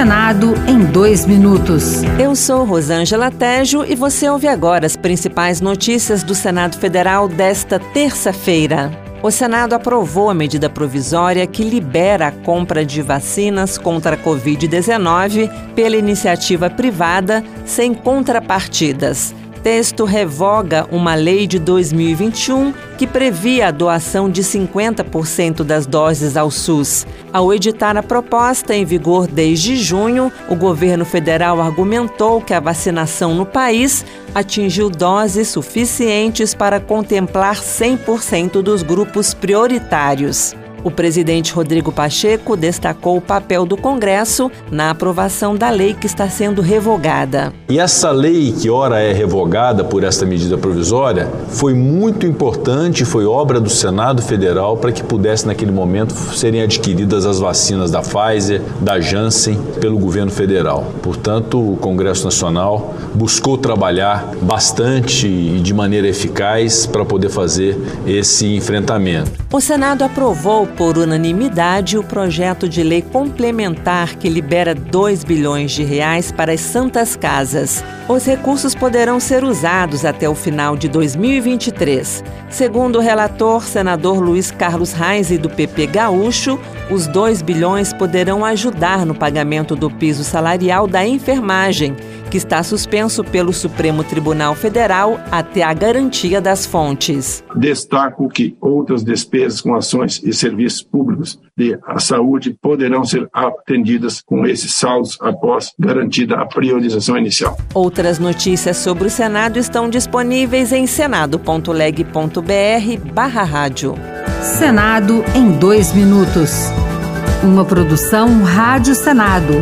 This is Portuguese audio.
Senado em dois minutos. Eu sou Rosângela Tejo e você ouve agora as principais notícias do Senado Federal desta terça-feira. O Senado aprovou a medida provisória que libera a compra de vacinas contra a Covid-19 pela iniciativa privada sem contrapartidas texto revoga uma lei de 2021 que previa a doação de 50% das doses ao SUS. Ao editar a proposta, em vigor desde junho, o governo federal argumentou que a vacinação no país atingiu doses suficientes para contemplar 100% dos grupos prioritários. O presidente Rodrigo Pacheco destacou o papel do Congresso na aprovação da lei que está sendo revogada. E essa lei, que ora é revogada por esta medida provisória, foi muito importante, foi obra do Senado Federal para que pudesse, naquele momento, serem adquiridas as vacinas da Pfizer, da Janssen, pelo governo federal. Portanto, o Congresso Nacional buscou trabalhar bastante e de maneira eficaz para poder fazer esse enfrentamento. O Senado aprovou por unanimidade o projeto de lei complementar que libera 2 bilhões de reais para as santas casas. Os recursos poderão ser usados até o final de 2023. Segundo o relator, senador Luiz Carlos Reis do PP Gaúcho, os 2 bilhões poderão ajudar no pagamento do piso salarial da enfermagem que está suspenso pelo Supremo Tribunal Federal até a garantia das fontes. Destaco que outras despesas com ações e serviços públicos de saúde poderão ser atendidas com esses saldos após garantida a priorização inicial. Outras notícias sobre o Senado estão disponíveis em senado.leg.br/barra rádio. Senado em dois minutos. Uma produção Rádio Senado.